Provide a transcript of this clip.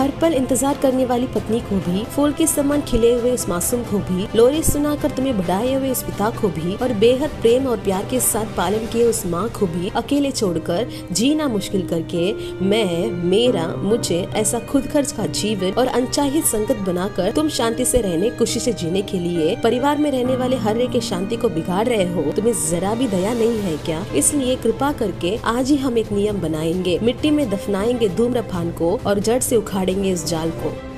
हर पल इंतज़ार करने वाली पत्नी को भी, फूल के समान खिले हुए उस मासूम को भी, लोरी सुनाकर तुम्हें बढ़ाए हुए उस पिता को भी और बेहद प्रेम और प्यार के साथ पालन किए उस माँ को भी अकेले छोड़कर जीना मुश्किल करके मैं, मेरा, मुझे ऐसा खुद खर्च का जीवन और अनचाही संकट बनाकर तुम शांति से रहने, खुशी से जीने के लिए परिवार में रहने वाले हर एक शांति को बिगाड़ रहे हो। तुम्हें जरा भी दया नहीं है क्या? इसलिए कृपा करके आज ही हम एक नियम बनाएँगे। मिट्टी में दफनाएँगे धूम्रपान को और जड़ से उखाड़ेंगे इस जाल को।